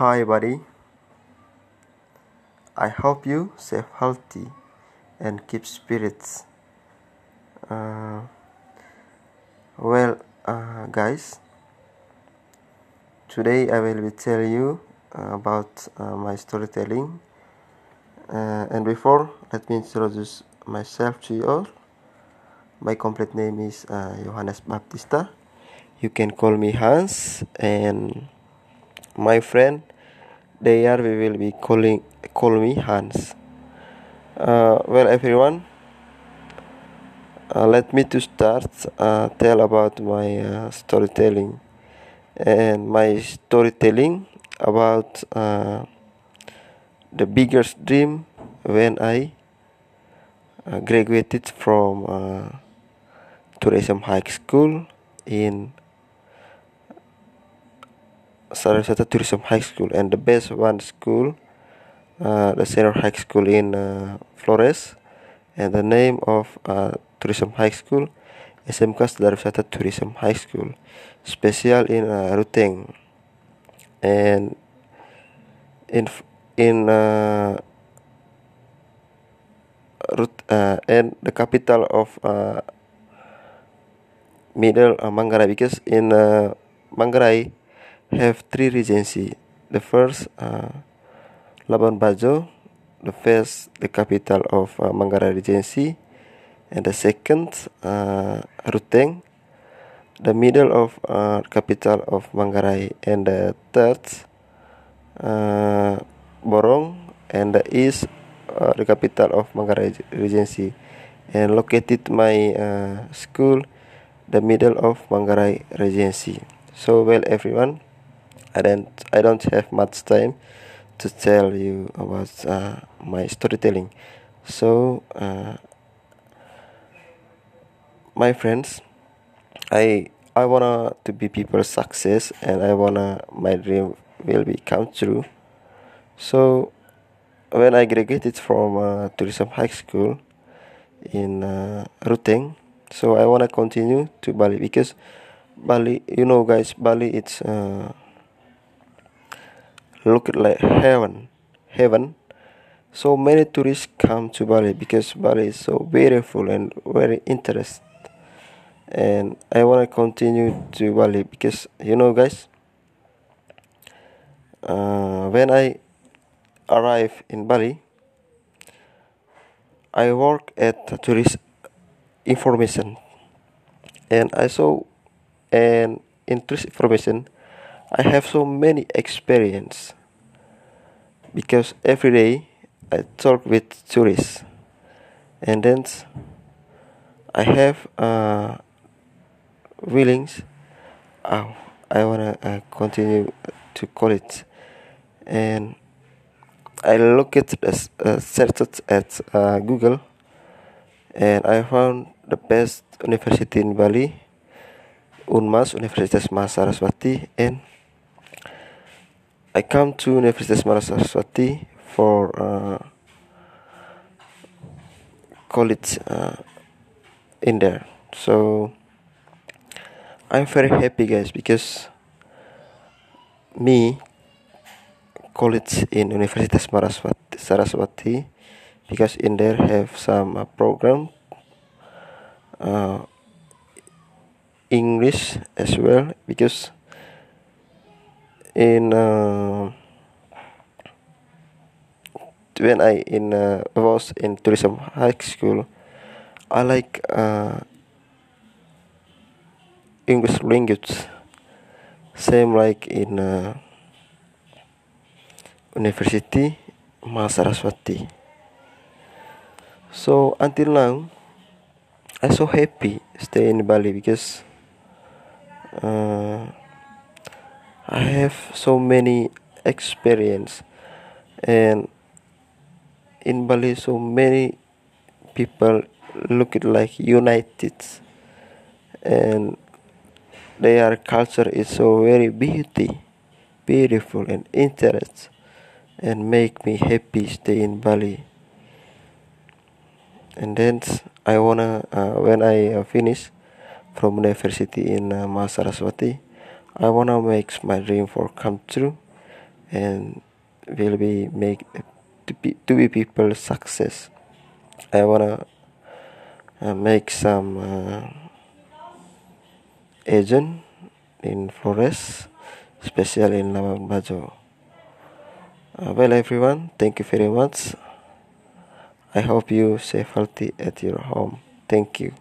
Hi, buddy. I hope you stay healthy and keep spirits. Uh, well, uh, guys, today I will be tell you about uh, my storytelling. Uh, and before, let me introduce myself to you all. My complete name is uh, Johannes Baptista. You can call me Hans, and my friend there we will be calling call me Hans. Uh, well, everyone, uh, let me to start uh, tell about my uh, storytelling and my storytelling about uh, the biggest dream when I uh, graduated from uh, tourism high school in Sarasota Tourism High School and the best one school, uh, the senior high school in uh, Flores, and the name of uh, Tourism High School, SMK Darusata Tourism High School, special in uh, Ruteng, and in in uh, Rut, uh, and the capital of uh, middle uh, Manggarai because in uh, Manggarai have three regency. The first, uh, Labuan Bajo, the first, the capital of uh, Manggarai Regency, and the second, uh, Ruteng, the middle of uh, capital of Manggarai, and the third, uh, Borong, and the east, uh, the capital of Manggarai Regency, and located my uh, school, the middle of Manggarai Regency. So well, everyone. I don't I don't have much time to tell you about uh, my storytelling. So, uh, my friends, I I wanna to be people's success, and I wanna my dream will be come true. So, when I graduated from uh, tourism high school in uh, Ruteng, so I wanna continue to Bali because Bali, you know, guys, Bali it's. Uh, look like heaven heaven. So many tourists come to bali because bali is so beautiful and very interesting and i want to continue to bali because you know guys uh, when i arrive in bali i work at tourist information. And i saw an in tourist information I have so many experience because every day I talk with tourists. And then I have uh, willings uh, I wanna uh, continue to college and I look at uh, searched at uh, Google and I found the best university in Bali Unmas Universitas Mahasaraswati and I come to Universitas Saraswati for uh, college uh, in there. So I'm very happy, guys, because me college in Universitas Saraswati because in there have some uh, program uh, English as well because in uh, when I in uh, was in tourism high school, I like uh, English language, same like in uh, University Mahasaraswati. So until now, I'm so happy stay in Bali because. Uh, I have so many experience and in Bali so many people look it like united. And their culture is so very beauty beautiful and interest and make me happy stay in Bali. And then I wanna uh, when I uh, finish from university in uh, Mahasaraswati I wanna make my dream for come true and will be make to be, to be people success. I wanna uh, make some uh, agent in Flores especially in Labuan Bajo uh, well everyone thank you very much. I hope you stay healthy at your home. Thank you